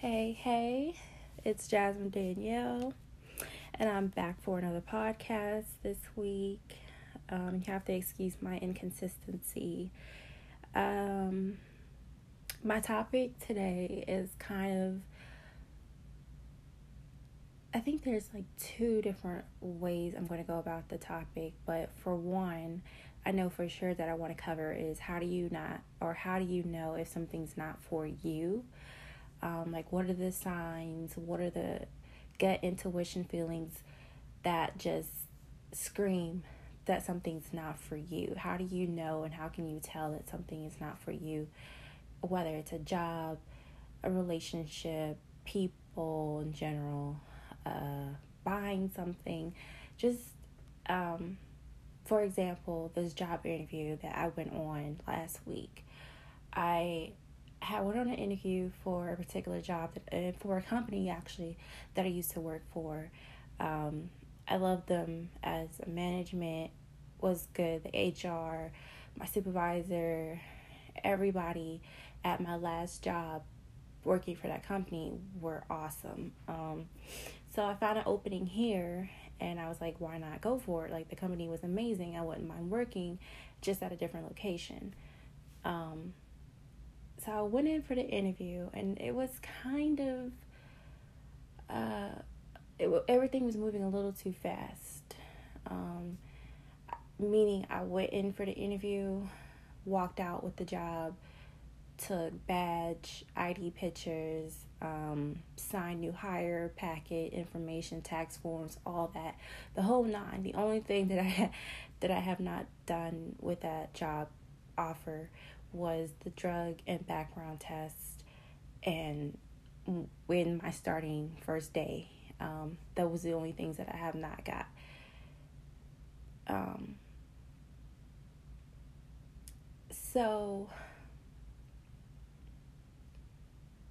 Hey, hey, it's Jasmine Danielle, and I'm back for another podcast this week. Um, you have to excuse my inconsistency. Um, my topic today is kind of, I think there's like two different ways I'm going to go about the topic, but for one, I know for sure that I want to cover is how do you not, or how do you know if something's not for you? Um, like, what are the signs? What are the gut intuition feelings that just scream that something's not for you? How do you know and how can you tell that something is not for you? Whether it's a job, a relationship, people in general, uh, buying something, just um, for example, this job interview that I went on last week. I had went on an interview for a particular job that, uh, for a company actually that I used to work for. Um, I loved them as management was good. The HR, my supervisor, everybody at my last job working for that company were awesome. Um, so I found an opening here and I was like, why not go for it? Like the company was amazing. I wouldn't mind working just at a different location. Um, so I went in for the interview, and it was kind of, uh, it everything was moving a little too fast. Um, meaning I went in for the interview, walked out with the job, took badge, ID pictures, um, signed new hire packet information, tax forms, all that, the whole nine. The only thing that I that I have not done with that job offer was the drug and background test and when my starting first day. Um, that was the only things that i have not got. Um, so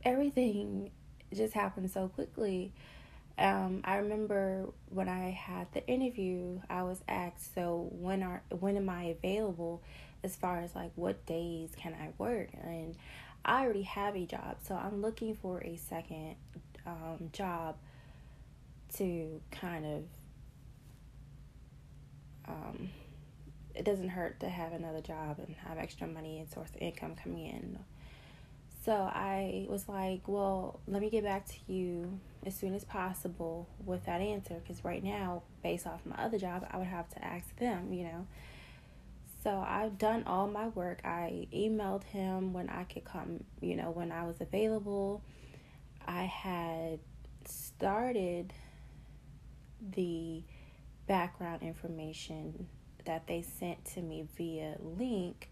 everything just happened so quickly. Um, I remember when I had the interview, I was asked, "So when are when am I available?" As far as like what days can I work? And I already have a job so I'm looking for a second um, job to kind of um, it doesn't hurt to have another job and have extra money and source of income coming in. So I was like well let me get back to you as soon as possible with that answer because right now based off my other job I would have to ask them you know so I've done all my work. I emailed him when I could come, you know, when I was available. I had started the background information that they sent to me via link,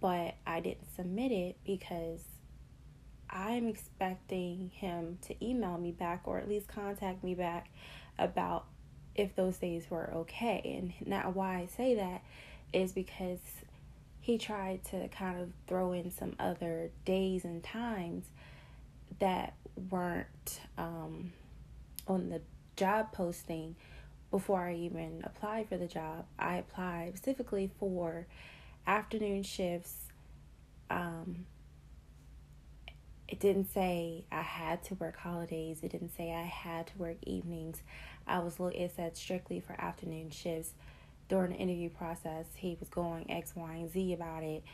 but I didn't submit it because I'm expecting him to email me back or at least contact me back about if those days were okay. And now, why I say that is because he tried to kind of throw in some other days and times that weren't um, on the job posting before I even applied for the job. I applied specifically for afternoon shifts. Um, it didn't say I had to work holidays. It didn't say I had to work evenings. I was. It said strictly for afternoon shifts during the interview process, he was going X, Y, and Z about it,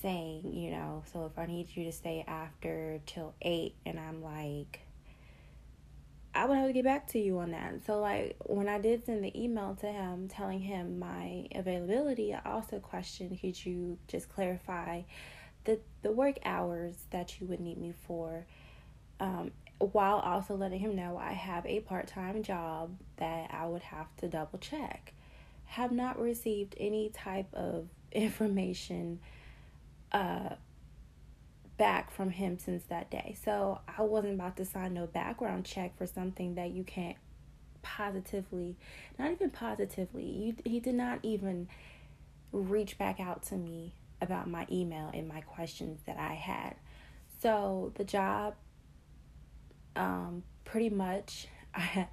saying, you know, so if I need you to stay after till 8, and I'm like, I would have to get back to you on that. So, like, when I did send the email to him telling him my availability, I also questioned could you just clarify the, the work hours that you would need me for? Um, while also letting him know I have a part time job that I would have to double check have not received any type of information uh, back from him since that day. So I wasn't about to sign no background check for something that you can't positively, not even positively, you, he did not even reach back out to me about my email and my questions that I had. So the job, um, pretty much, I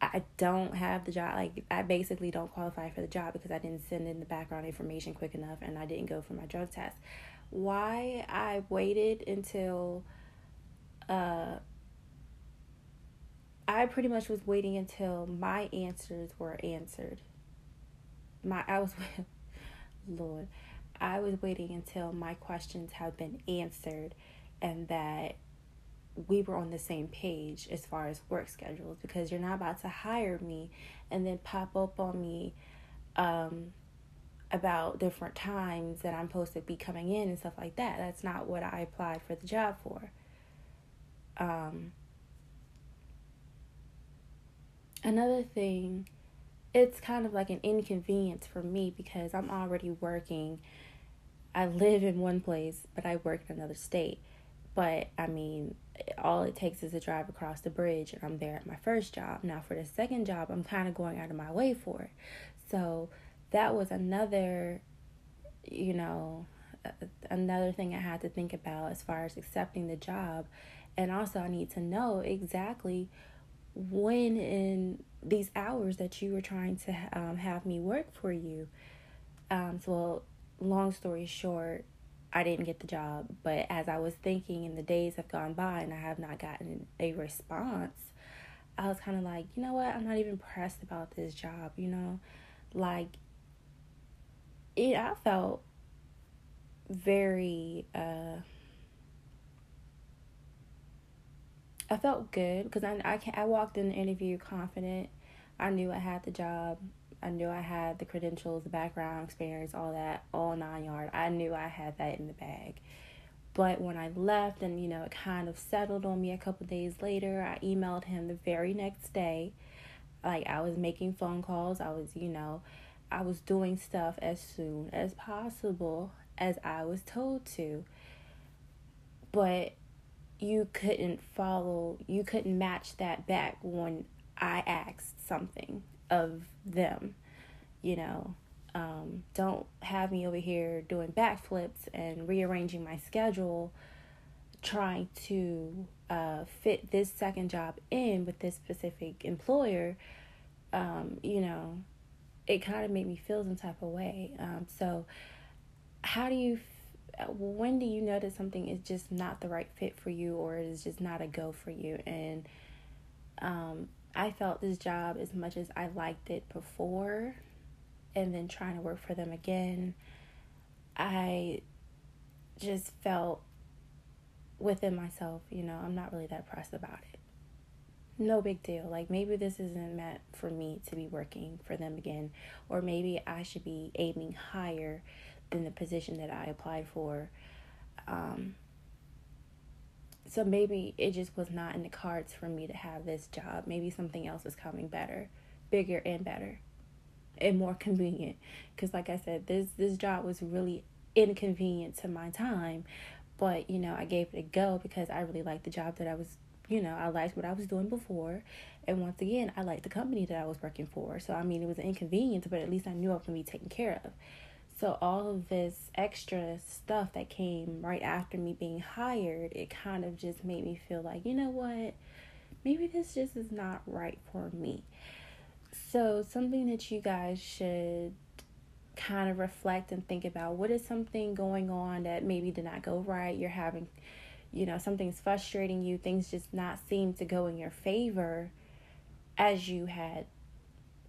I don't have the job. Like, I basically don't qualify for the job because I didn't send in the background information quick enough and I didn't go for my drug test. Why I waited until uh, I pretty much was waiting until my answers were answered. My I was Lord, I was waiting until my questions have been answered and that we were on the same page as far as work schedules because you're not about to hire me and then pop up on me um, about different times that I'm supposed to be coming in and stuff like that. That's not what I applied for the job for. Um, another thing, it's kind of like an inconvenience for me because I'm already working. I live in one place, but I work in another state. But I mean, all it takes is a drive across the bridge, and I'm there at my first job. Now, for the second job, I'm kind of going out of my way for it. So, that was another, you know, another thing I had to think about as far as accepting the job. And also, I need to know exactly when in these hours that you were trying to um, have me work for you. Um, so, long story short, I didn't get the job. But as I was thinking, and the days have gone by, and I have not gotten a response, I was kind of like, you know what? I'm not even pressed about this job, you know? Like, it, I felt very, uh, I felt good because I, I, I walked in the interview confident. I knew I had the job. I knew I had the credentials, the background experience, all that, all nine yard. I knew I had that in the bag. But when I left and, you know, it kind of settled on me a couple days later, I emailed him the very next day. Like, I was making phone calls. I was, you know, I was doing stuff as soon as possible as I was told to. But you couldn't follow, you couldn't match that back when I asked something of them, you know. Um, don't have me over here doing backflips and rearranging my schedule, trying to uh, fit this second job in with this specific employer. Um, you know, it kind of made me feel some type of way. Um, so, how do you, when do you know that something is just not the right fit for you or is just not a go for you? And um, I felt this job as much as I liked it before and then trying to work for them again. I just felt within myself, you know, I'm not really that pressed about it. No big deal. Like maybe this isn't meant for me to be working for them again, or maybe I should be aiming higher than the position that I applied for. Um, so maybe it just was not in the cards for me to have this job. Maybe something else is coming better, bigger and better, and more convenient. Because like I said, this this job was really inconvenient to my time, but you know I gave it a go because I really liked the job that I was. You know, I liked what I was doing before, and once again, I liked the company that I was working for. So I mean, it was an inconvenience, but at least I knew I was gonna be taken care of. So all of this extra stuff that came right after me being hired, it kind of just made me feel like, you know what? Maybe this just is not right for me. So something that you guys should kind of reflect and think about what is something going on that maybe did not go right you're having you know something's frustrating you things just not seem to go in your favor as you had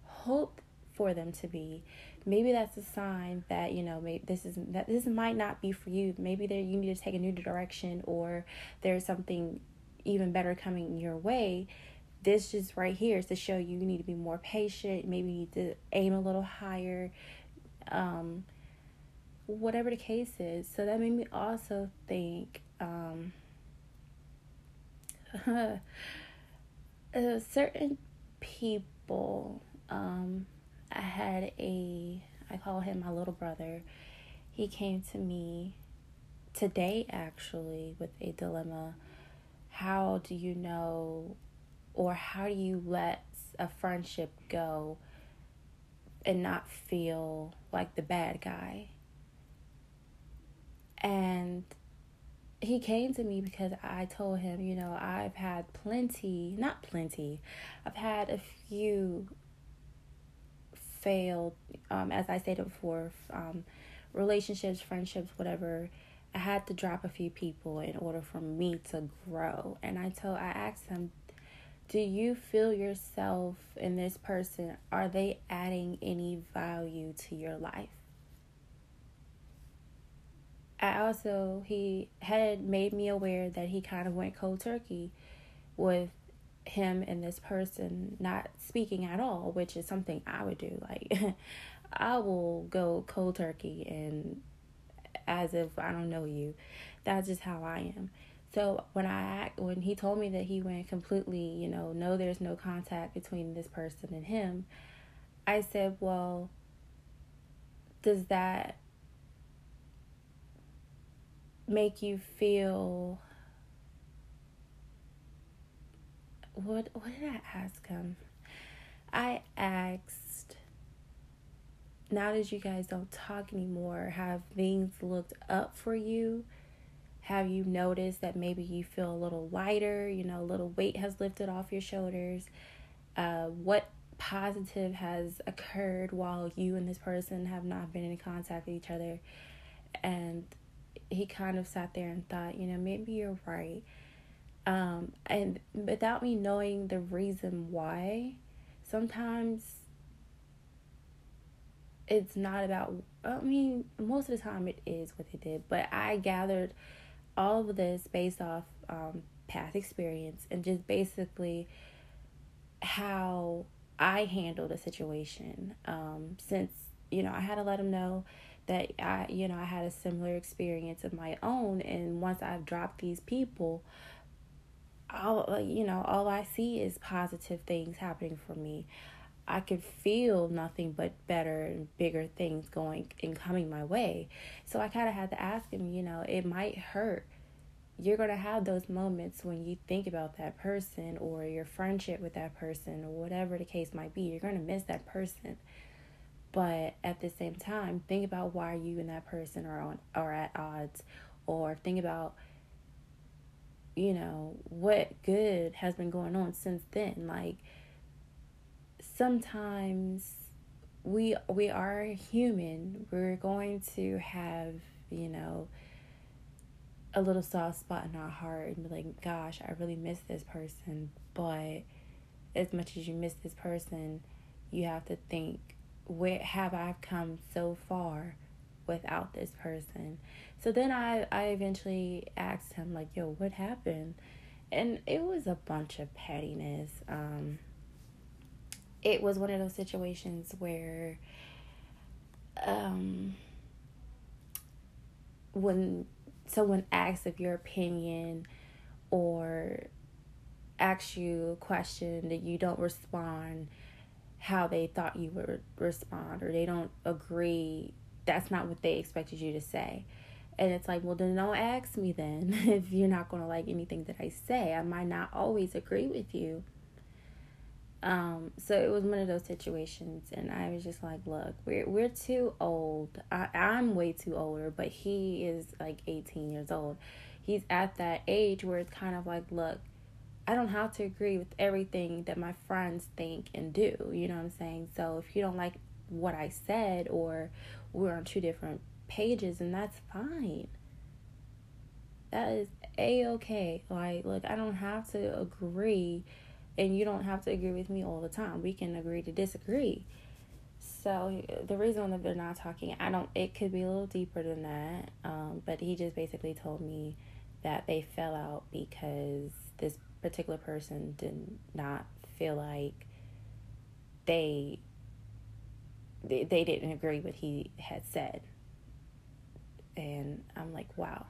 hoped for them to be maybe that's a sign that you know maybe this is that this might not be for you. Maybe there you need to take a new direction or there's something even better coming your way. This just right here is to show you you need to be more patient. Maybe you need to aim a little higher. Um whatever the case is. So that made me also think um uh, certain people um I had a, I call him my little brother. He came to me today actually with a dilemma. How do you know, or how do you let a friendship go and not feel like the bad guy? And he came to me because I told him, you know, I've had plenty, not plenty, I've had a few failed, um, as I stated before, um, relationships, friendships, whatever. I had to drop a few people in order for me to grow. And I told, I asked him, do you feel yourself in this person are they adding any value to your life i also he had made me aware that he kind of went cold turkey with him and this person not speaking at all which is something i would do like i will go cold turkey and as if i don't know you that's just how i am so when I when he told me that he went completely, you know, no, there's no contact between this person and him, I said, well, does that make you feel? What what did I ask him? I asked. Now that you guys don't talk anymore, have things looked up for you? Have you noticed that maybe you feel a little lighter? You know, a little weight has lifted off your shoulders? Uh, what positive has occurred while you and this person have not been in contact with each other? And he kind of sat there and thought, you know, maybe you're right. Um, and without me knowing the reason why, sometimes it's not about, I mean, most of the time it is what they did, but I gathered all of this based off um, past experience and just basically how I handled a situation. Um, since you know, I had to let them know that I, you know, I had a similar experience of my own, and once I've dropped these people, all you know, all I see is positive things happening for me. I could feel nothing but better and bigger things going and coming my way. So I kind of had to ask him, you know, it might hurt. You're going to have those moments when you think about that person or your friendship with that person or whatever the case might be. You're going to miss that person. But at the same time, think about why you and that person are on are at odds or think about you know what good has been going on since then like sometimes we we are human. We're going to have, you know, a little soft spot in our heart and be like, gosh, I really miss this person. But as much as you miss this person, you have to think, where have I come so far without this person? So then I, I eventually asked him, like, yo, what happened? And it was a bunch of pettiness. Um, it was one of those situations where um when someone asks of your opinion or asks you a question that you don't respond how they thought you would respond or they don't agree that's not what they expected you to say and it's like well then don't ask me then if you're not going to like anything that i say i might not always agree with you um, so it was one of those situations, and I was just like, "Look, we're we're too old. I, I'm way too older, but he is like 18 years old. He's at that age where it's kind of like, look, I don't have to agree with everything that my friends think and do. You know what I'm saying? So if you don't like what I said, or we're on two different pages, and that's fine. That is a okay. Like, look, I don't have to agree." and you don't have to agree with me all the time. We can agree to disagree. So the reason that they're not talking, I don't. It could be a little deeper than that. Um, but he just basically told me that they fell out because this particular person did not feel like they they, they didn't agree with he had said. And I'm like, wow.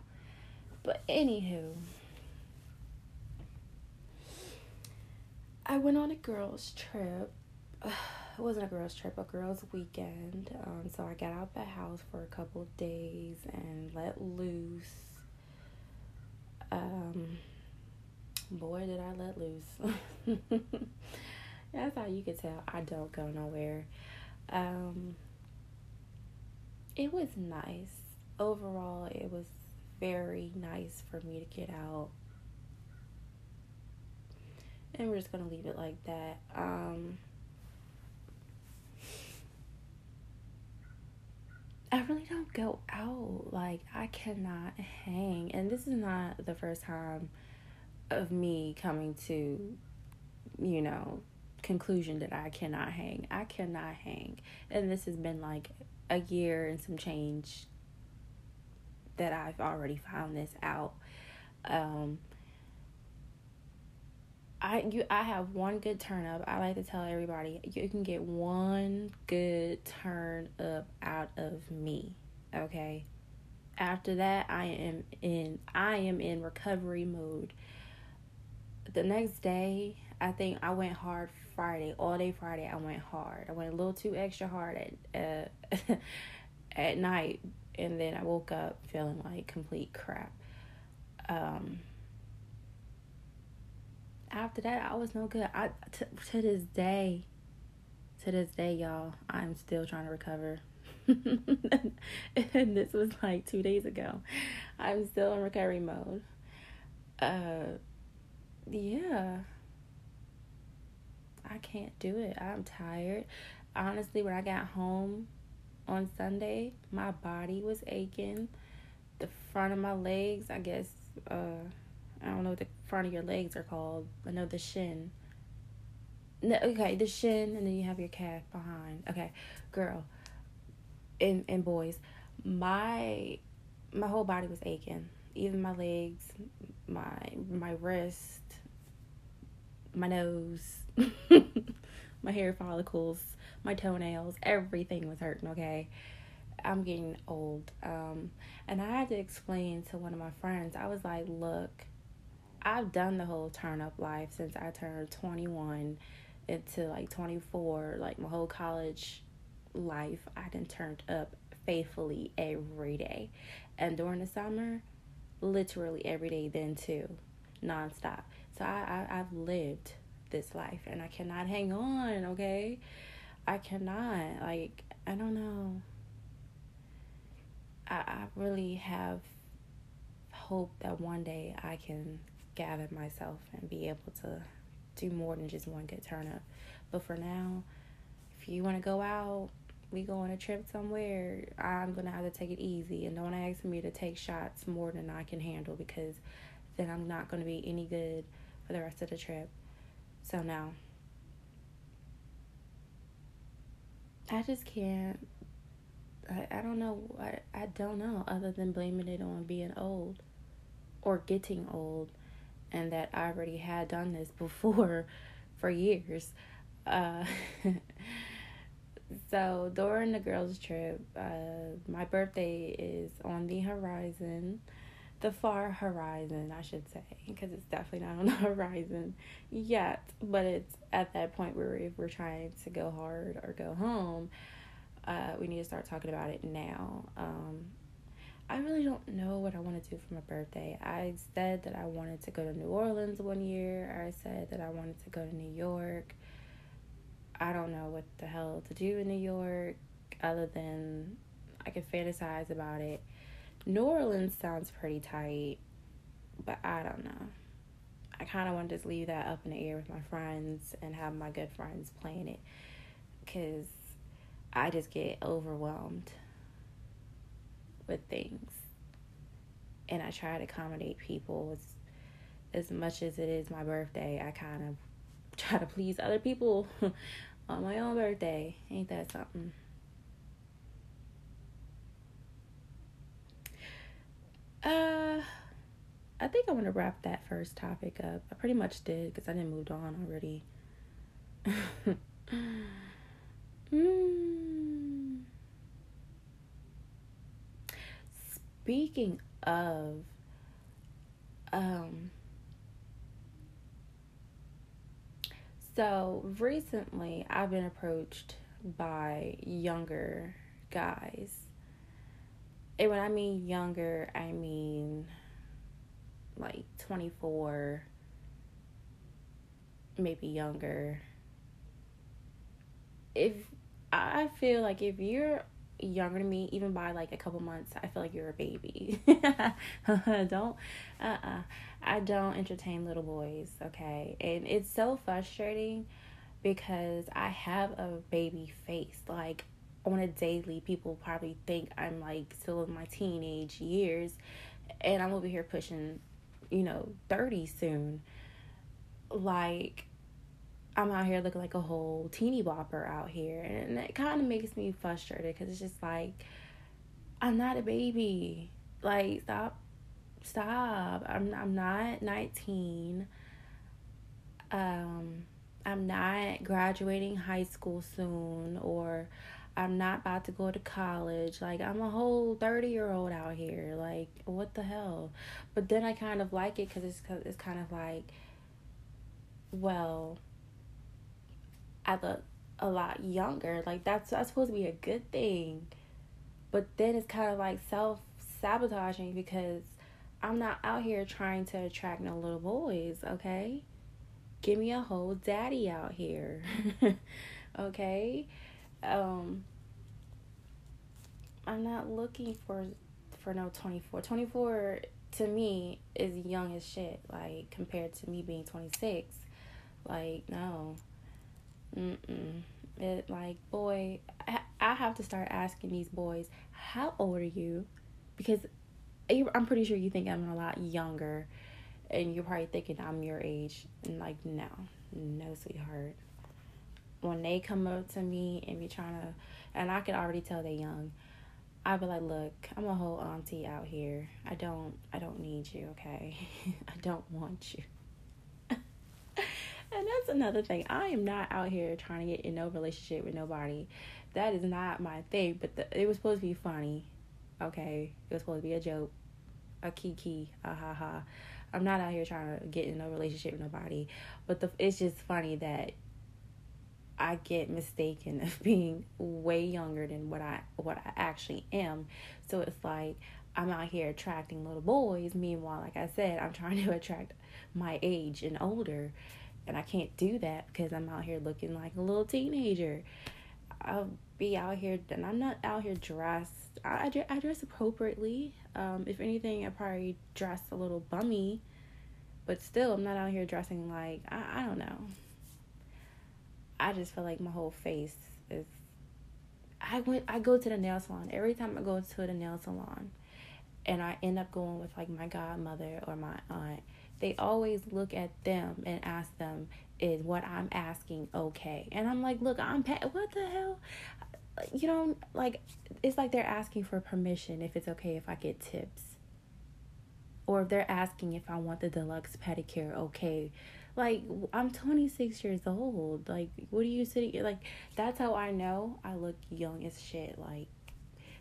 But anywho, I went on a girls' trip. It wasn't a girls' trip, a girls' weekend. Um, so I got out the house for a couple of days and let loose. Um, boy, did I let loose. That's how you can tell I don't go nowhere. Um, it was nice. Overall, it was very nice for me to get out and we're just gonna leave it like that. Um, I really don't go out. Like I cannot hang, and this is not the first time of me coming to you know, conclusion that I cannot hang. I cannot hang. And this has been like a year and some change that I've already found this out. Um, I you I have one good turn up. I like to tell everybody you can get one good turn up out of me. Okay? After that, I am in I am in recovery mode. The next day, I think I went hard Friday, all day Friday. I went hard. I went a little too extra hard at uh, at night, and then I woke up feeling like complete crap. Um, after that, I was no good. I t- to this day, to this day, y'all, I'm still trying to recover. and this was like two days ago. I'm still in recovery mode. Uh, yeah. I can't do it. I'm tired. Honestly, when I got home on Sunday, my body was aching. The front of my legs, I guess, uh, I don't know what the front of your legs are called. I know the shin. No, okay, the shin, and then you have your calf behind. Okay, girl, and and boys, my my whole body was aching. Even my legs, my my wrist, my nose, my hair follicles, my toenails, everything was hurting. Okay, I'm getting old. Um, and I had to explain to one of my friends. I was like, "Look, I've done the whole turn up life since I turned 21 into like 24, like my whole college life. I done turned up faithfully every day. And during the summer, literally every day then too, nonstop. So I, I I've lived this life and I cannot hang on, okay? I cannot. Like, I don't know. I, I really have hope that one day I can gather myself and be able to do more than just one good turn up. But for now, if you want to go out, we go on a trip somewhere, I'm going to have to take it easy. And don't ask me to take shots more than I can handle because then I'm not going to be any good for the rest of the trip. So now, I just can't. I, I don't know. I, I don't know other than blaming it on being old or getting old and that I already had done this before for years. Uh, so during the girls' trip, uh, my birthday is on the horizon, the far horizon, I should say, because it's definitely not on the horizon yet. But it's at that point where if we're trying to go hard or go home, uh, we need to start talking about it now. Um, I really don't know what I want to do for my birthday. I said that I wanted to go to New Orleans one year. I said that I wanted to go to New York. I don't know what the hell to do in New York other than I can fantasize about it. New Orleans sounds pretty tight, but I don't know. I kind of want to just leave that up in the air with my friends and have my good friends playing it because I just get overwhelmed with things. And I try to accommodate people as, as much as it is my birthday. I kind of try to please other people on my own birthday. Ain't that something? Uh, I think I want to wrap that first topic up. I pretty much did because I didn't moved on already. mm. speaking of um so recently I've been approached by younger guys. And when I mean younger, I mean like 24 maybe younger. If I feel like if you're younger than me, even by like a couple months, I feel like you're a baby. don't, uh uh-uh. uh I don't entertain little boys, okay? And it's so frustrating because I have a baby face. Like, on a daily, people probably think I'm like still in my teenage years, and I'm over here pushing, you know, 30 soon. Like, I'm out here looking like a whole teeny bopper out here. And it kind of makes me frustrated because it's just like, I'm not a baby. Like, stop. Stop. I'm, I'm not 19. Um, I'm not graduating high school soon or I'm not about to go to college. Like I'm a whole 30 year old out here. Like what the hell? But then I kind of like it cuz it's it's kind of like well I look a lot younger. Like that's that's supposed to be a good thing. But then it's kind of like self sabotaging because I'm not out here trying to attract no little boys, okay? Give me a whole daddy out here. okay? Um I'm not looking for for no 24. 24 to me is young as shit like compared to me being 26. Like no. Mm-mm. It like boy, I, I have to start asking these boys, how old are you? Because I'm pretty sure you think I'm a lot younger, and you're probably thinking I'm your age. And like, no, no, sweetheart. When they come up to me and be trying to, and I can already tell they're young. I'd be like, look, I'm a whole auntie out here. I don't, I don't need you, okay? I don't want you. And that's another thing. I am not out here trying to get in no relationship with nobody. That is not my thing. But the, it was supposed to be funny. Okay, it was supposed to be a joke, a kiki, a ha ha. I'm not out here trying to get in a relationship with nobody. But the it's just funny that I get mistaken of being way younger than what I what I actually am. So it's like I'm out here attracting little boys. Meanwhile, like I said, I'm trying to attract my age and older and I can't do that because I'm out here looking like a little teenager. I'll be out here, and I'm not out here dressed. I, I, dress appropriately. Um, if anything, I probably dress a little bummy, but still, I'm not out here dressing like I, I don't know. I just feel like my whole face is. I went. I go to the nail salon every time I go to the nail salon, and I end up going with like my godmother or my aunt they always look at them and ask them, is what I'm asking okay? And I'm like, look, I'm pa- what the hell? You know, like it's like they're asking for permission if it's okay if I get tips. Or if they're asking if I want the deluxe pedicure, okay. Like I'm 26 years old. Like what are you sitting like that's how I know I look young as shit. Like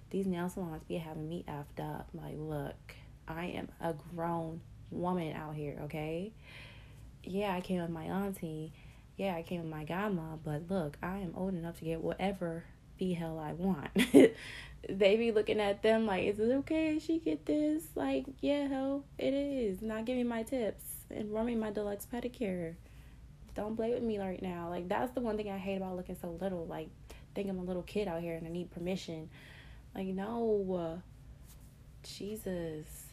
these nail salons be having me effed up. Like look, I am a grown woman out here, okay? Yeah, I came with my auntie. Yeah, I came with my godma, but look, I am old enough to get whatever the hell I want. they be looking at them like, is it okay she get this? Like, yeah, hell, it is. Not giving my tips and running my deluxe pedicure. Don't play with me right now. Like, that's the one thing I hate about looking so little. Like, think I'm a little kid out here and I need permission. Like, no. Jesus.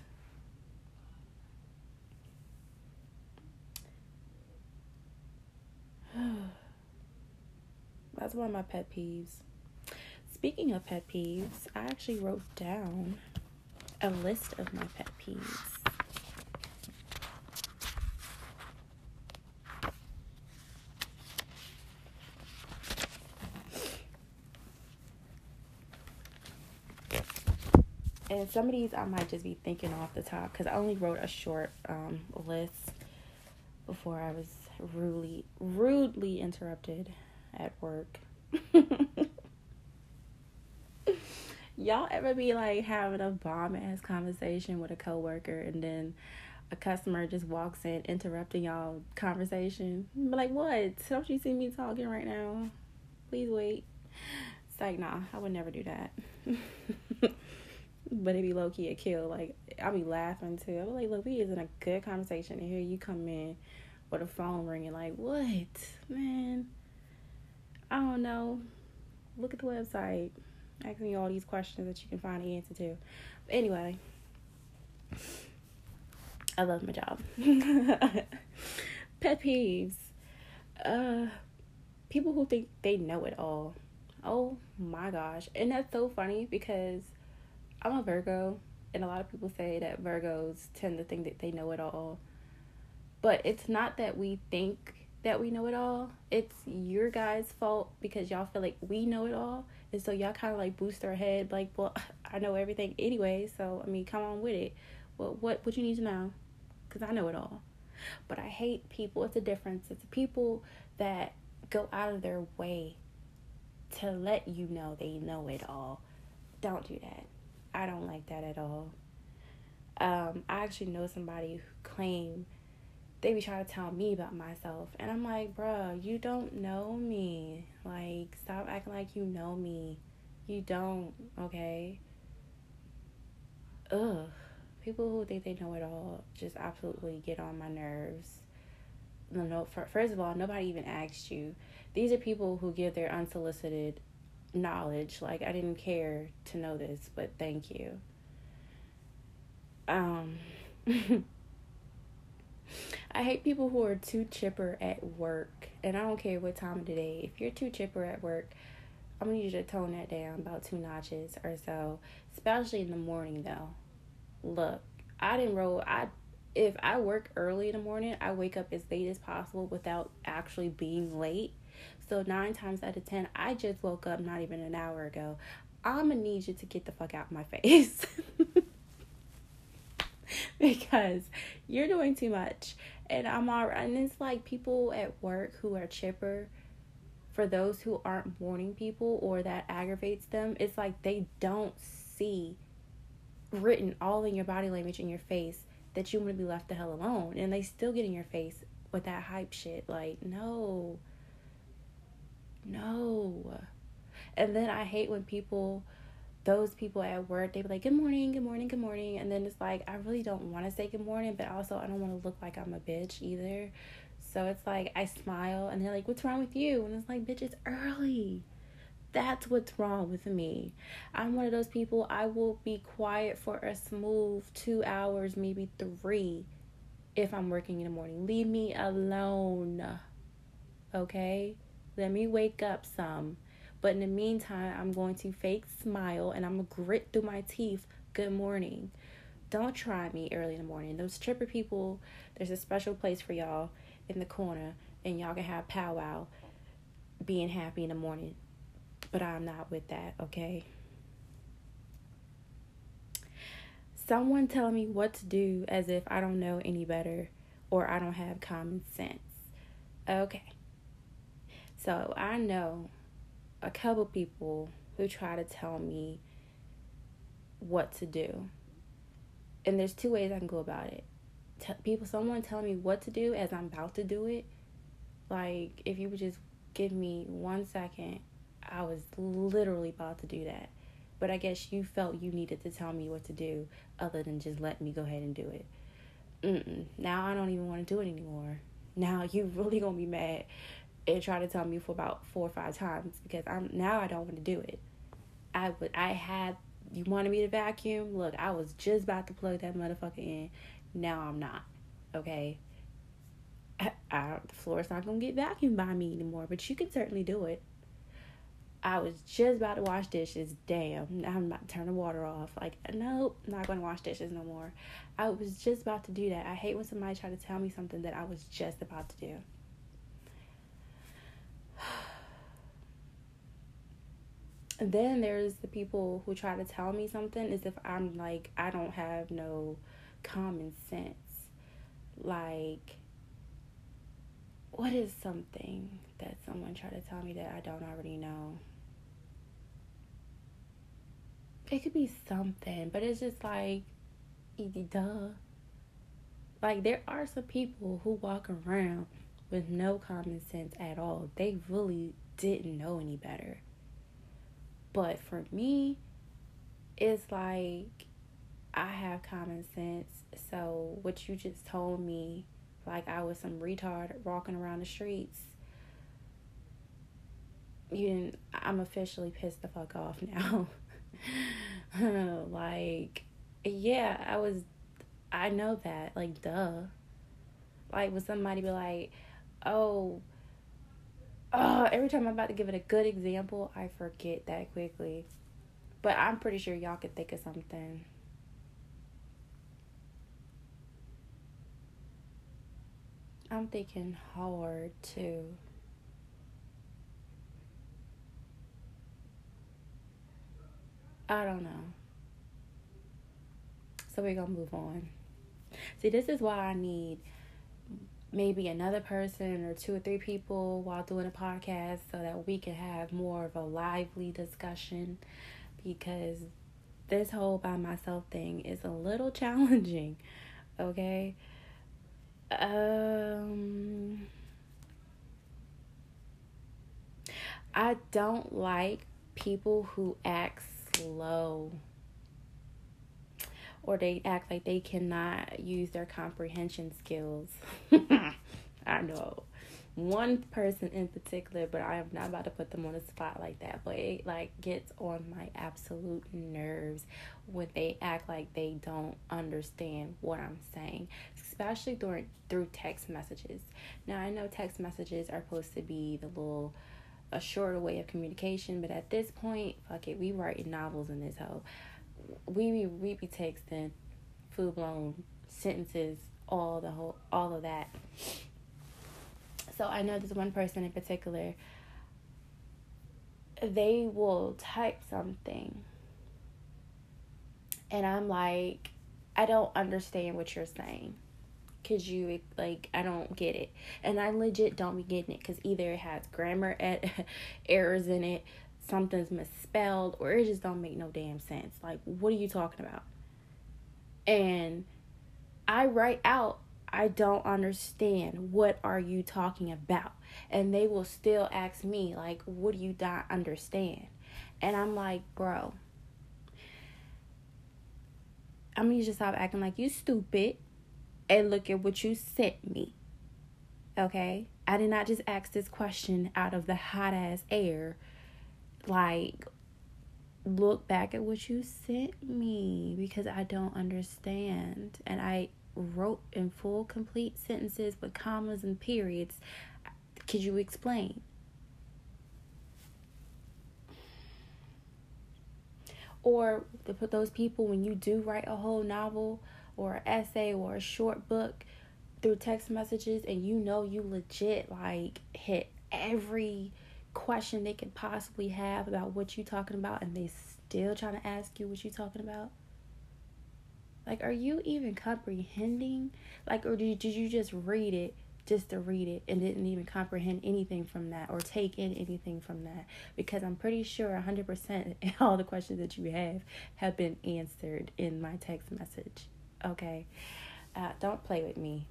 That's one of my pet peeves. Speaking of pet peeves, I actually wrote down a list of my pet peeves. And some of these I might just be thinking off the top because I only wrote a short um, list before I was rudely rudely interrupted at work. Y'all ever be like having a bomb ass conversation with a coworker and then a customer just walks in interrupting y'all conversation? But like what? Don't you see me talking right now? Please wait. It's like nah, I would never do that. but it be low key a kill. Like I'll be laughing too. Be like, look, we is in a good conversation and here you come in with a phone ringing like, what? Man, I don't know. Look at the website. Asking me all these questions that you can find the answer to. But anyway, I love my job. Pet peeves. Uh, people who think they know it all. Oh my gosh. And that's so funny because I'm a Virgo and a lot of people say that Virgos tend to think that they know it all. But it's not that we think that we know it all. It's your guys' fault because y'all feel like we know it all. And so y'all kind of like boost our head, like, well, I know everything anyway. So, I mean, come on with it. Well, what, what you need to know? Because I know it all. But I hate people. It's a difference. It's people that go out of their way to let you know they know it all. Don't do that. I don't like that at all. Um, I actually know somebody who claimed they be trying to tell me about myself. And I'm like, bruh, you don't know me. Like, stop acting like you know me. You don't, okay? Ugh. People who think they know it all just absolutely get on my nerves. No, first of all, nobody even asked you. These are people who give their unsolicited knowledge. Like, I didn't care to know this, but thank you. Um. I hate people who are too chipper at work. And I don't care what time of the day. If you're too chipper at work, I'm gonna need you to tone that down about two notches or so. Especially in the morning though. Look, I didn't roll I if I work early in the morning, I wake up as late as possible without actually being late. So nine times out of ten, I just woke up not even an hour ago. I'm gonna need you to get the fuck out of my face. because you're doing too much. And I'm all right. And it's like people at work who are chipper, for those who aren't morning people or that aggravates them, it's like they don't see written all in your body language in your face that you want to be left the hell alone. And they still get in your face with that hype shit. Like, no. No. And then I hate when people those people at work, they be like, Good morning, good morning, good morning. And then it's like, I really don't want to say good morning, but also I don't want to look like I'm a bitch either. So it's like, I smile and they're like, What's wrong with you? And it's like, Bitch, it's early. That's what's wrong with me. I'm one of those people, I will be quiet for a smooth two hours, maybe three, if I'm working in the morning. Leave me alone. Okay? Let me wake up some but in the meantime, I'm going to fake smile and I'm going to grit through my teeth. Good morning. Don't try me early in the morning. Those tripper people, there's a special place for y'all in the corner, and y'all can have powwow being happy in the morning. But I'm not with that, okay? Someone telling me what to do as if I don't know any better or I don't have common sense. Okay. So I know a couple people who try to tell me what to do. And there's two ways I can go about it. T- people, someone telling me what to do as I'm about to do it. Like, if you would just give me one second, I was literally about to do that. But I guess you felt you needed to tell me what to do other than just let me go ahead and do it. Mm-mm. Now I don't even want to do it anymore. Now you really gonna be mad and try to tell me for about four or five times because I'm now I don't want to do it. I would I had you wanted me to vacuum. Look, I was just about to plug that motherfucker in. Now I'm not. Okay. I, the floor is not gonna get vacuumed by me anymore, but you can certainly do it. I was just about to wash dishes. Damn, I'm about to turn the water off. Like, nope, not gonna wash dishes no more. I was just about to do that. I hate when somebody try to tell me something that I was just about to do. And then there's the people who try to tell me something as if I'm like, I don't have no common sense. Like, what is something that someone tried to tell me that I don't already know? It could be something, but it's just like, duh. Like, there are some people who walk around with no common sense at all. They really didn't know any better. But for me, it's like I have common sense. So what you just told me, like I was some retard walking around the streets, you didn't, I'm officially pissed the fuck off now. like, yeah, I was. I know that. Like, duh. Like, would somebody be like, "Oh." Uh, every time I'm about to give it a good example, I forget that quickly. But I'm pretty sure y'all could think of something. I'm thinking hard too. I don't know. So we're going to move on. See, this is why I need maybe another person or two or three people while doing a podcast so that we can have more of a lively discussion because this whole by myself thing is a little challenging. Okay? Um I don't like people who act slow or they act like they cannot use their comprehension skills. I know one person in particular, but I am not about to put them on the spot like that. But it like gets on my absolute nerves when they act like they don't understand what I'm saying, especially during through text messages. Now I know text messages are supposed to be the little a shorter way of communication, but at this point, fuck it, we writing novels in this hoe. We be we be texting full blown sentences, all the whole all of that. So I know there's one person in particular. They will type something, and I'm like, I don't understand what you're saying because you like i don't get it and i legit don't be getting it because either it has grammar ed- errors in it something's misspelled or it just don't make no damn sense like what are you talking about and i write out i don't understand what are you talking about and they will still ask me like what do you not understand and i'm like bro I am you just stop acting like you stupid and look at what you sent me. Okay? I did not just ask this question out of the hot ass air. Like, look back at what you sent me because I don't understand. And I wrote in full, complete sentences with commas and periods. Could you explain? Or those people, when you do write a whole novel, or essay or a short book through text messages and you know you legit like hit every question they could possibly have about what you're talking about and they still trying to ask you what you're talking about like are you even comprehending like or did, you just read it just to read it and didn't even comprehend anything from that or take in anything from that because i'm pretty sure 100% all the questions that you have have been answered in my text message Okay. Uh, don't play with me.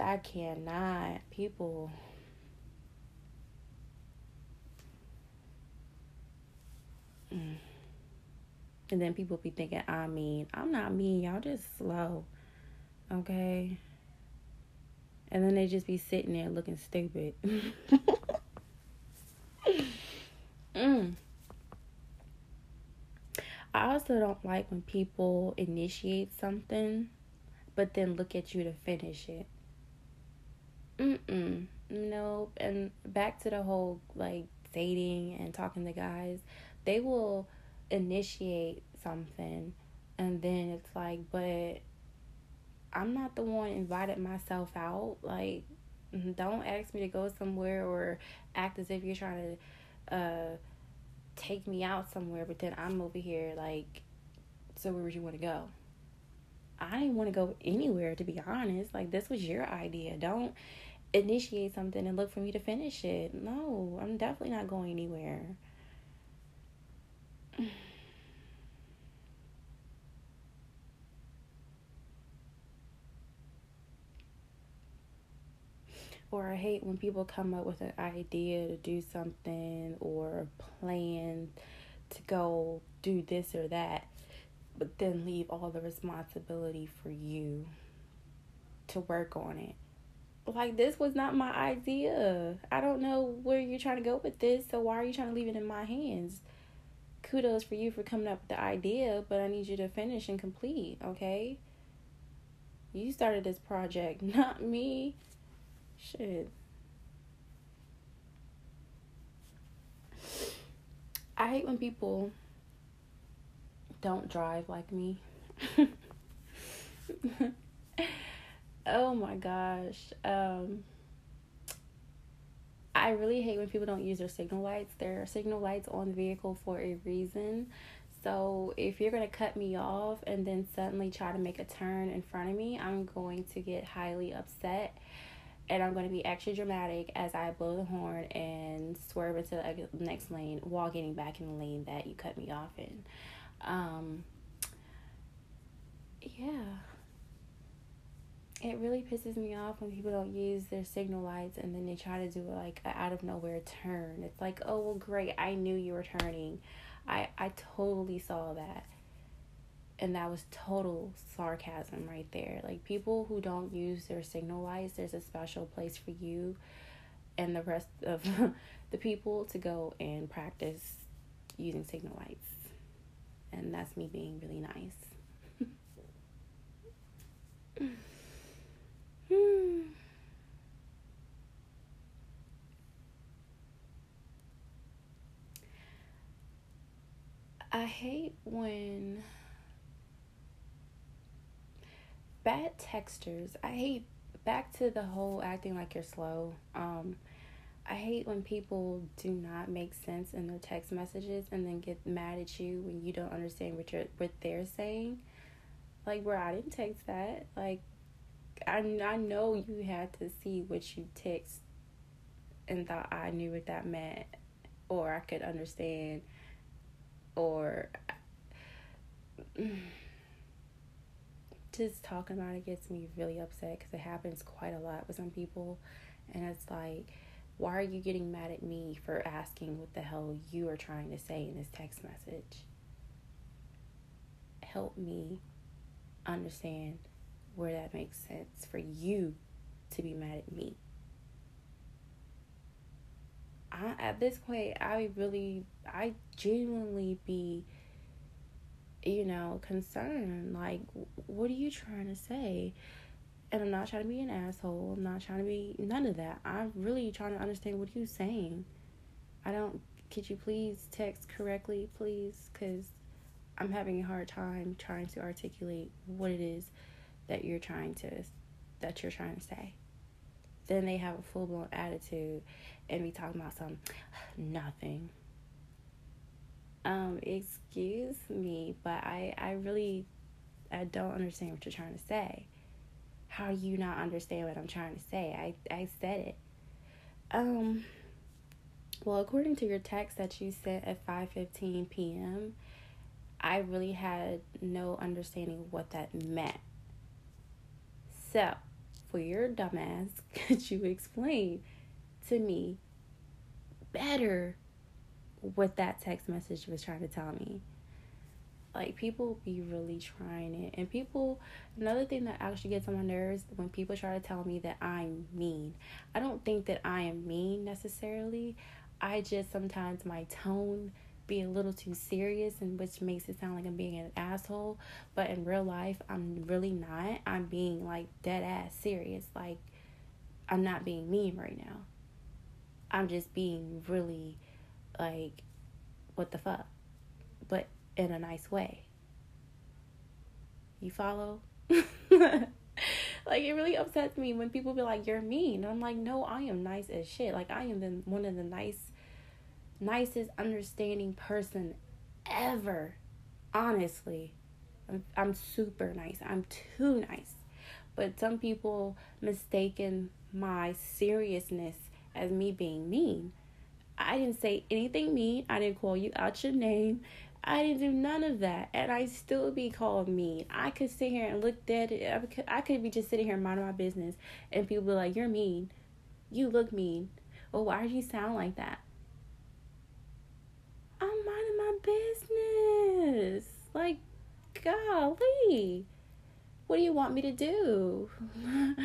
I cannot. People. Mm. And then people be thinking I'm mean. I'm not mean. Y'all just slow. Okay. And then they just be sitting there looking stupid. mm. I also don't like when people initiate something but then look at you to finish it. Mm-mm. Nope. And back to the whole like dating and talking to guys, they will initiate something and then it's like, but I'm not the one invited myself out. Like, don't ask me to go somewhere or act as if you're trying to uh take me out somewhere, but then I'm over here like, so where would you want to go? I didn't want to go anywhere to be honest. Like this was your idea. Don't initiate something and look for me to finish it. No, I'm definitely not going anywhere. Or I hate when people come up with an idea to do something or plan to go do this or that, but then leave all the responsibility for you to work on it. Like, this was not my idea. I don't know where you're trying to go with this, so why are you trying to leave it in my hands? Kudos for you for coming up with the idea, but I need you to finish and complete, okay? You started this project, not me. Shit. I hate when people don't drive like me. oh my gosh. Um, I really hate when people don't use their signal lights. There are signal lights on the vehicle for a reason. So if you're gonna cut me off and then suddenly try to make a turn in front of me, I'm going to get highly upset and I'm going to be extra dramatic as I blow the horn and swerve into the next lane while getting back in the lane that you cut me off in. Um, yeah. It really pisses me off when people don't use their signal lights and then they try to do like a out of nowhere turn. It's like, oh well, great, I knew you were turning. I I totally saw that and that was total sarcasm right there. Like people who don't use their signal lights, there's a special place for you and the rest of the people to go and practice using signal lights. And that's me being really nice. I hate when bad texters. I hate back to the whole acting like you're slow. Um, I hate when people do not make sense in their text messages and then get mad at you when you don't understand what you're what they're saying. Like, bro, I didn't text that. Like, I I know you had to see what you text and thought I knew what that meant, or I could understand, or just talking about it gets me really upset because it happens quite a lot with some people, and it's like, why are you getting mad at me for asking what the hell you are trying to say in this text message? Help me understand where that makes sense for you to be mad at me. I, at this point, I really, I genuinely be you know, concerned. Like, what are you trying to say? And I'm not trying to be an asshole. I'm not trying to be none of that. I'm really trying to understand what you're saying. I don't. Could you please text correctly, please? Because I'm having a hard time trying to articulate what it is that you're trying to that you're trying to say. Then they have a full blown attitude and be talking about some nothing um, excuse me, but I, I really, I don't understand what you're trying to say. How do you not understand what I'm trying to say? I, I said it. Um, well, according to your text that you sent at 5:15 p.m., I really had no understanding what that meant. So, for your dumbass, could you explain to me better what that text message was trying to tell me. Like people be really trying it, and people. Another thing that actually gets on my nerves when people try to tell me that I'm mean. I don't think that I am mean necessarily. I just sometimes my tone be a little too serious and which makes it sound like I'm being an asshole. But in real life, I'm really not. I'm being like dead ass serious. Like I'm not being mean right now. I'm just being really like, what the fuck? But in a nice way. You follow? like it really upsets me when people be like you're mean i'm like no i am nice as shit like i am the, one of the nice nicest understanding person ever honestly I'm, I'm super nice i'm too nice but some people mistaken my seriousness as me being mean I didn't say anything mean. I didn't call you out your name. I didn't do none of that, and I still be called mean. I could sit here and look dead. I could, I could be just sitting here minding my business, and people be like, "You're mean. You look mean. Well, why do you sound like that?" Business. Like, golly, what do you want me to do?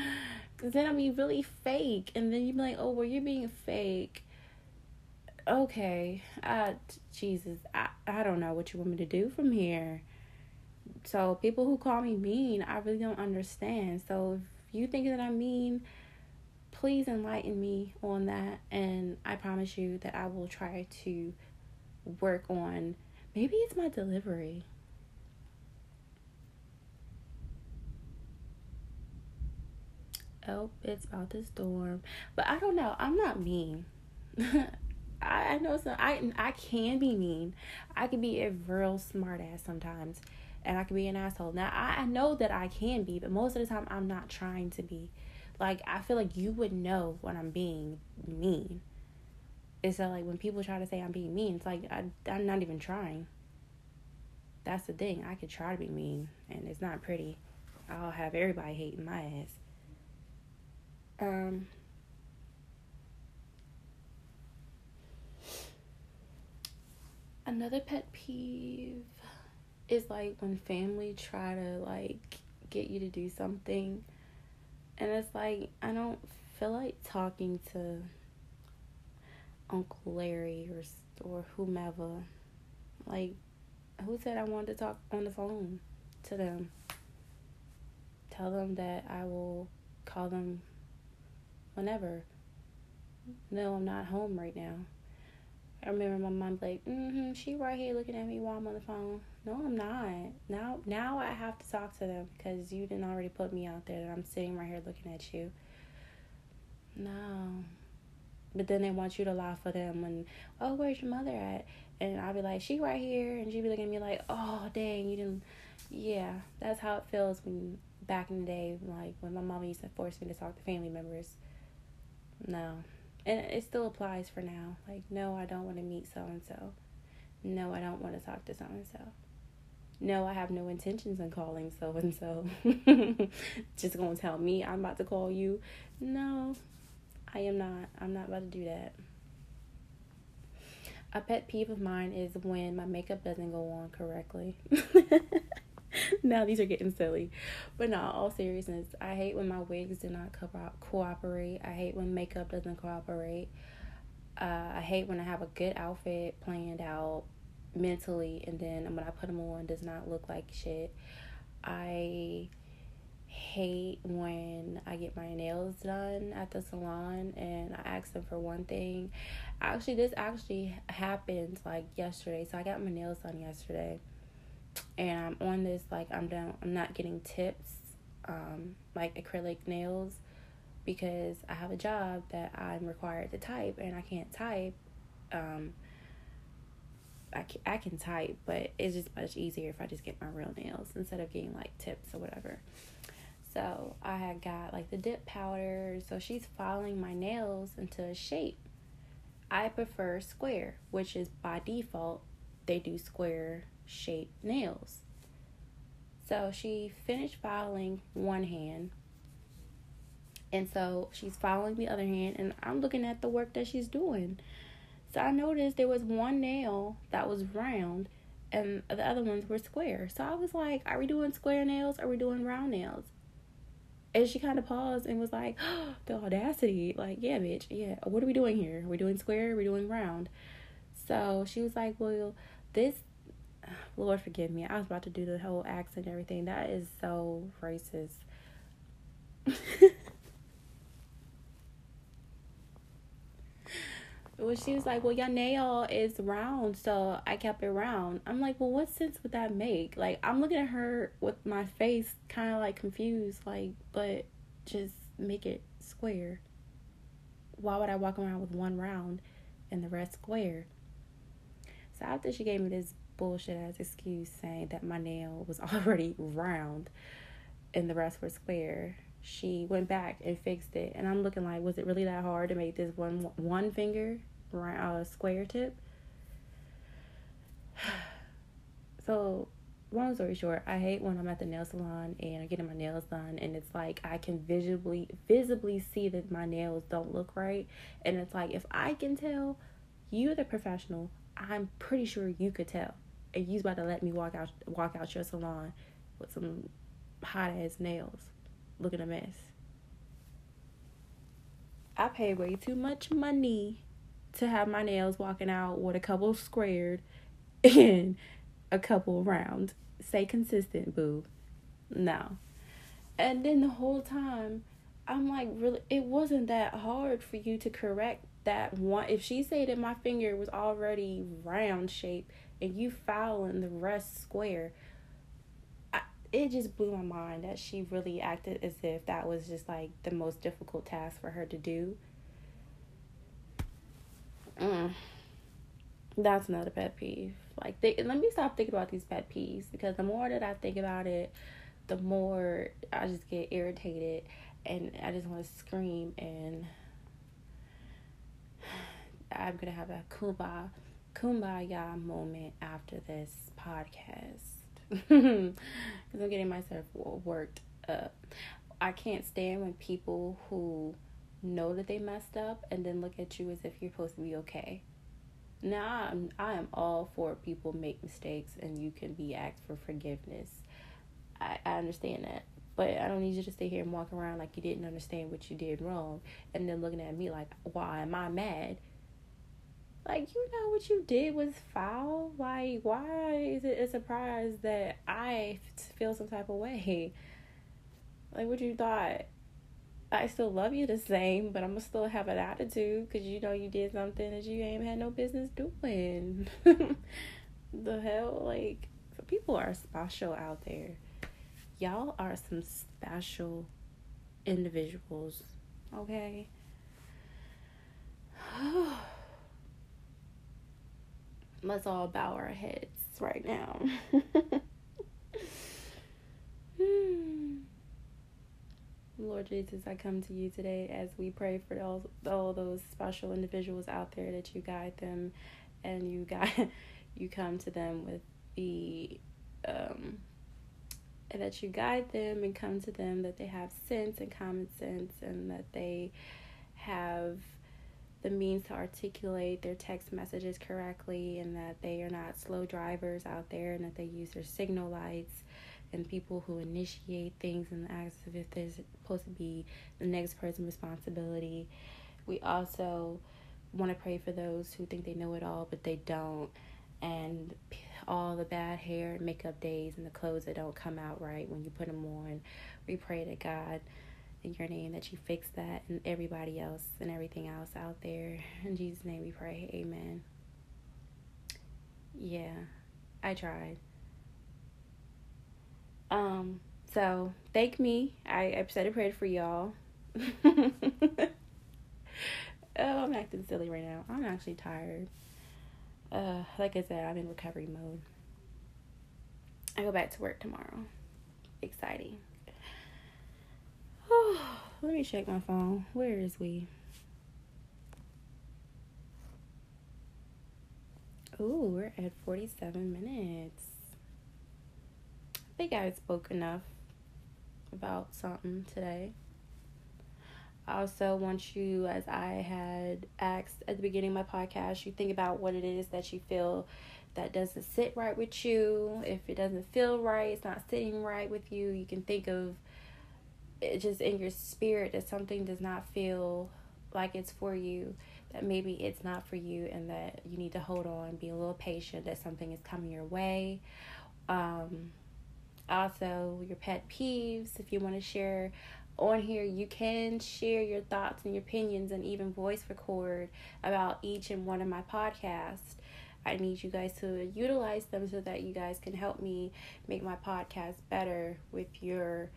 Cause then I'll be really fake, and then you'd be like, "Oh, well, you're being fake." okay, uh, Jesus, I, I don't know what you want me to do from here. So people who call me mean, I really don't understand. So if you think that I'm mean, please enlighten me on that, and I promise you that I will try to work on. Maybe it's my delivery. oh, it's about to storm. But I don't know. I'm not mean. I, I know some. I I can be mean. I can be a real smart ass sometimes, and I can be an asshole. Now I, I know that I can be, but most of the time I'm not trying to be. Like I feel like you would know when I'm being mean. It's so like when people try to say I'm being mean, it's like I I'm not even trying. That's the thing. I could try to be mean, and it's not pretty. I'll have everybody hating my ass. Um. Another pet peeve is like when family try to like get you to do something and it's like I don't feel like talking to Uncle Larry or or whomever. Like who said I wanted to talk on the phone to them? Tell them that I will call them whenever. No, I'm not home right now. I remember my mom like, mm-hmm, she right here looking at me while I'm on the phone. No, I'm not. Now, now I have to talk to them because you didn't already put me out there that I'm sitting right here looking at you. No. But then they want you to lie for them and oh, where's your mother at? And I'll be like, she right here. And she'd be looking at me like, oh, dang, you didn't. Yeah, that's how it feels when back in the day, like when my mom used to force me to talk to family members. No. And it still applies for now. Like, no, I don't want to meet so and so. No, I don't want to talk to so and so. No, I have no intentions on calling so and so. Just gonna tell me I'm about to call you. No, I am not. I'm not about to do that. A pet peeve of mine is when my makeup doesn't go on correctly. now these are getting silly. But no, all seriousness, I hate when my wigs do not co- cooperate. I hate when makeup doesn't cooperate. Uh, I hate when I have a good outfit planned out mentally and then when I put them on does not look like shit. I hate when I get my nails done at the salon and I ask them for one thing. Actually, this actually happened like yesterday. So I got my nails done yesterday and I'm on this like I'm down I'm not getting tips um like acrylic nails because I have a job that I'm required to type and I can't type um I can, I can type but it's just much easier if I just get my real nails instead of getting like tips or whatever. So I had got like the dip powder so she's filing my nails into a shape. I prefer square, which is by default they do square shaped nails. So she finished filing one hand. And so she's filing the other hand, and I'm looking at the work that she's doing. So I noticed there was one nail that was round and the other ones were square. So I was like, Are we doing square nails? Or are we doing round nails? And she kind of paused and was like, oh, The audacity. Like, yeah, bitch, yeah. What are we doing here? We're we doing square? We're we doing round? So she was like, Well, this Lord forgive me. I was about to do the whole accent and everything. That is so racist. well, she was like, "Well, your nail is round, so I kept it round." I'm like, "Well, what sense would that make?" Like, I'm looking at her with my face kind of like confused, like, but just make it square. Why would I walk around with one round and the rest square? So after she gave me this bullshit ass excuse saying that my nail was already round and the rest were square. She went back and fixed it, and I'm looking like, was it really that hard to make this one one finger round, uh, square tip? so, long story short, I hate when I'm at the nail salon and I'm getting my nails done, and it's like I can visibly visibly see that my nails don't look right, and it's like if I can tell, you're the professional. I'm pretty sure you could tell and you's about to let me walk out walk out your salon with some hot ass nails looking a mess. I paid way too much money to have my nails walking out with a couple squared and a couple round. Stay consistent, boo. No. And then the whole time, I'm like, really, it wasn't that hard for you to correct that one. If she said that my finger was already round shape and you filing the rest square, I, it just blew my mind that she really acted as if that was just like the most difficult task for her to do. Mm. That's another pet peeve. Like, they, let me stop thinking about these pet peeves because the more that I think about it, the more I just get irritated and I just want to scream and I'm gonna have a kumbaya kumbaya moment after this podcast because I'm getting myself worked up. I can't stand when people who know that they messed up and then look at you as if you're supposed to be okay. Now I'm I am all for people make mistakes and you can be asked for forgiveness. I, I understand that. But I don't need you to stay here and walk around like you didn't understand what you did wrong and then looking at me like, why am I mad? Like, you know what you did was foul. Like, why is it a surprise that I feel some type of way? Like, what you thought? I still love you the same, but I'm gonna still have an attitude because you know you did something that you ain't had no business doing. the hell, like people are special out there. Y'all are some special individuals, okay? Let's all bow our heads right now. Hmm. Lord Jesus, I come to you today as we pray for all, all those special individuals out there that you guide them and you guide you come to them with the um that you guide them and come to them that they have sense and common sense and that they have the means to articulate their text messages correctly and that they are not slow drivers out there and that they use their signal lights and people who initiate things and ask if there's supposed to be the next person's responsibility. We also want to pray for those who think they know it all but they don't and all the bad hair and makeup days and the clothes that don't come out right when you put them on. We pray to God in your name that you fix that and everybody else and everything else out there. In Jesus' name we pray. Amen. Yeah, I tried. Um, so thank me. I, I said a prayer for y'all. oh, I'm acting silly right now. I'm actually tired. Uh, like I said, I'm in recovery mode. I go back to work tomorrow. Exciting. Oh, let me check my phone. Where is we? Ooh, we're at 47 minutes. I think I spoke enough about something today. I also want you, as I had asked at the beginning of my podcast, you think about what it is that you feel that doesn't sit right with you. If it doesn't feel right, it's not sitting right with you, you can think of it just in your spirit that something does not feel like it's for you, that maybe it's not for you, and that you need to hold on, be a little patient, that something is coming your way. Um, also, your pet peeves, if you want to share on here, you can share your thoughts and your opinions and even voice record about each and one of my podcasts. I need you guys to utilize them so that you guys can help me make my podcast better with your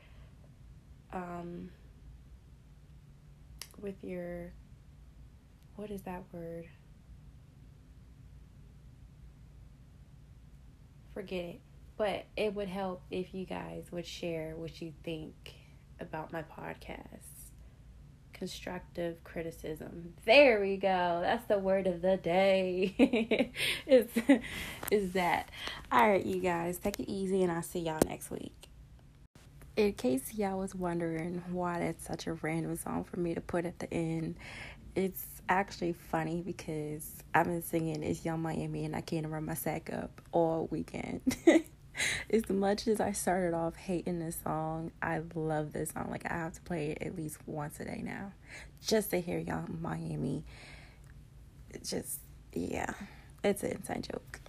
um with your what is that word? Forget it. But it would help if you guys would share what you think about my podcast. Constructive criticism. There we go. That's the word of the day. is is that. All right, you guys, take it easy and I'll see y'all next week in case y'all was wondering why that's such a random song for me to put at the end, it's actually funny because I've been singing It's Yung Miami and I can't run my sack up all weekend. as much as I started off hating this song, I love this song. Like I have to play it at least once a day now. Just to hear Yung Miami. Just yeah. It's an inside joke.